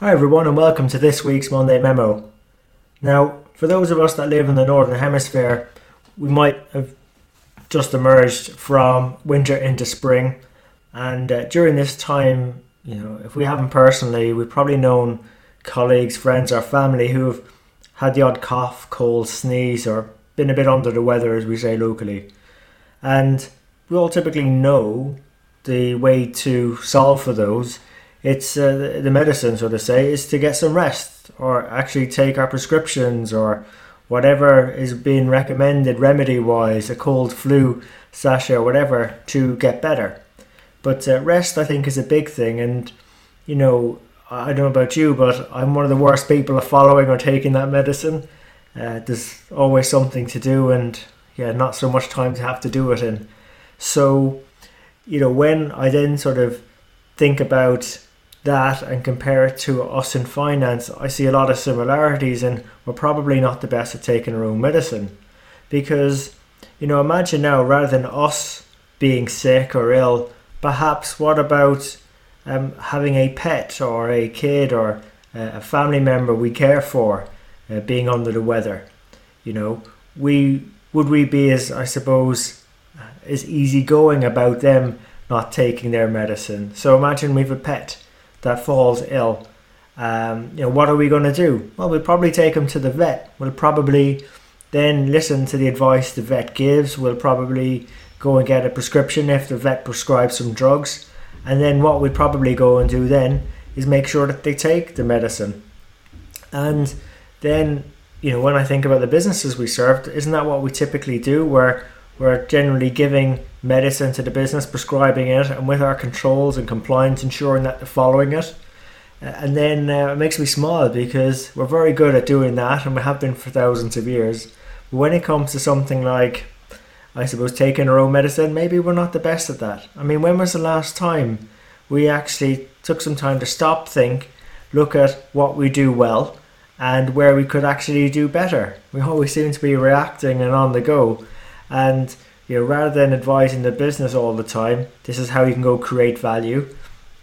Hi, everyone, and welcome to this week's Monday Memo. Now, for those of us that live in the Northern Hemisphere, we might have just emerged from winter into spring, and uh, during this time, you know, if we haven't personally, we've probably known colleagues, friends, or family who have had the odd cough, cold, sneeze, or been a bit under the weather, as we say locally. And we all typically know the way to solve for those it's uh, the medicine, so to say, is to get some rest or actually take our prescriptions or whatever is being recommended remedy wise, a cold flu sachet or whatever, to get better. But uh, rest, I think, is a big thing. And, you know, I don't know about you, but I'm one of the worst people of following or taking that medicine. Uh, there's always something to do, and yeah, not so much time to have to do it in. So, you know, when I then sort of think about that and compare it to us in finance, I see a lot of similarities, and we're probably not the best at taking our own medicine. Because, you know, imagine now rather than us being sick or ill, perhaps what about um, having a pet or a kid or a family member we care for uh, being under the weather? You know, we would we be as I suppose as easygoing about them not taking their medicine. So imagine we've a pet that falls ill, um, you know, what are we going to do? Well, we'll probably take him to the vet. We'll probably then listen to the advice the vet gives. We'll probably go and get a prescription if the vet prescribes some drugs. And then what we'd probably go and do then is make sure that they take the medicine. And then, you know, when I think about the businesses we served, isn't that what we typically do? Where we're generally giving medicine to the business, prescribing it, and with our controls and compliance, ensuring that they're following it. Uh, and then uh, it makes me smile because we're very good at doing that, and we have been for thousands of years. But when it comes to something like, I suppose, taking our own medicine, maybe we're not the best at that. I mean, when was the last time we actually took some time to stop, think, look at what we do well, and where we could actually do better? We always seem to be reacting and on the go and you know, rather than advising the business all the time, this is how you can go create value.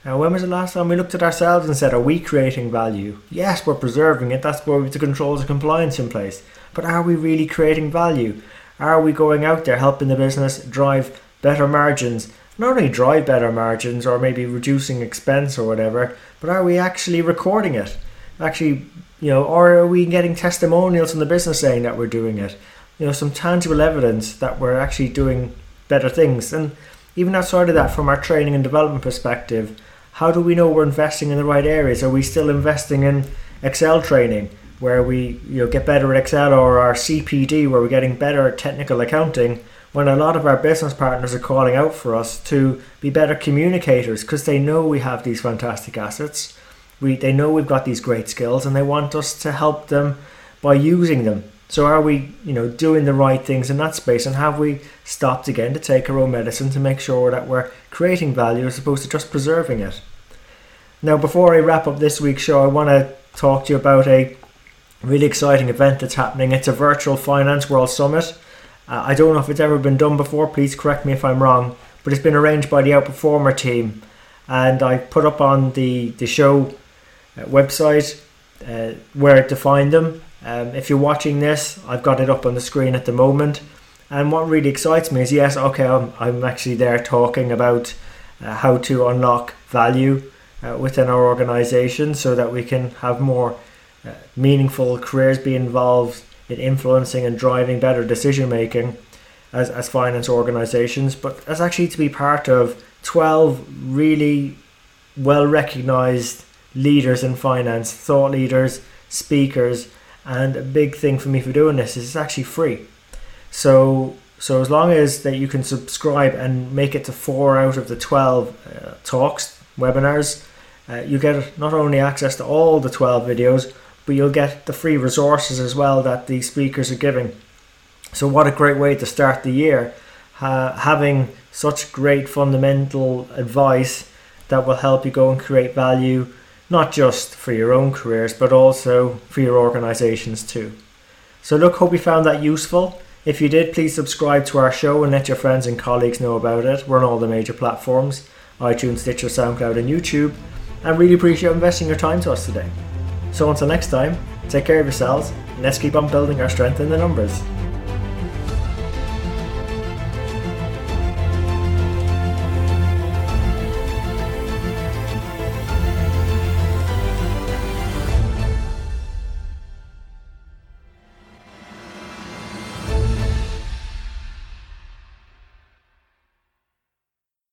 Now, when was the last time we looked at ourselves and said, Are we creating value? Yes, we're preserving it, that's where we have the controls and compliance in place. But are we really creating value? Are we going out there helping the business drive better margins? Not only drive better margins or maybe reducing expense or whatever, but are we actually recording it? Actually, you know, or are we getting testimonials from the business saying that we're doing it? You know some tangible evidence that we're actually doing better things. And even outside of that from our training and development perspective how do we know we're investing in the right areas? Are we still investing in excel training where we you know get better at excel or our cpd where we're getting better at technical accounting when a lot of our business partners are calling out for us to be better communicators? Because they know we have these fantastic assets. We they know we've got these great skills and they want us to help them by using them so are we, you know, doing the right things in that space, and have we stopped again to take our own medicine to make sure that we're creating value as opposed to just preserving it? Now, before I wrap up this week's show, I want to talk to you about a really exciting event that's happening. It's a virtual Finance World Summit. Uh, I don't know if it's ever been done before. Please correct me if I'm wrong, but it's been arranged by the Outperformer team, and I put up on the the show uh, website uh, where to find them um, if you're watching this, I've got it up on the screen at the moment. And what really excites me is yes, okay, I'm, I'm actually there talking about uh, how to unlock value uh, within our organization so that we can have more uh, meaningful careers, be involved in influencing and driving better decision making as, as finance organizations. But as actually to be part of 12 really well recognized leaders in finance, thought leaders, speakers and a big thing for me for doing this is it's actually free. So so as long as that you can subscribe and make it to four out of the 12 uh, talks, webinars, uh, you get not only access to all the 12 videos, but you'll get the free resources as well that the speakers are giving. So what a great way to start the year, uh, having such great fundamental advice that will help you go and create value not just for your own careers, but also for your organizations too. So, look, hope you found that useful. If you did, please subscribe to our show and let your friends and colleagues know about it. We're on all the major platforms iTunes, Stitcher, SoundCloud, and YouTube. and really appreciate you investing your time to us today. So until next time, take care of yourselves and let's keep on building our strength in the numbers.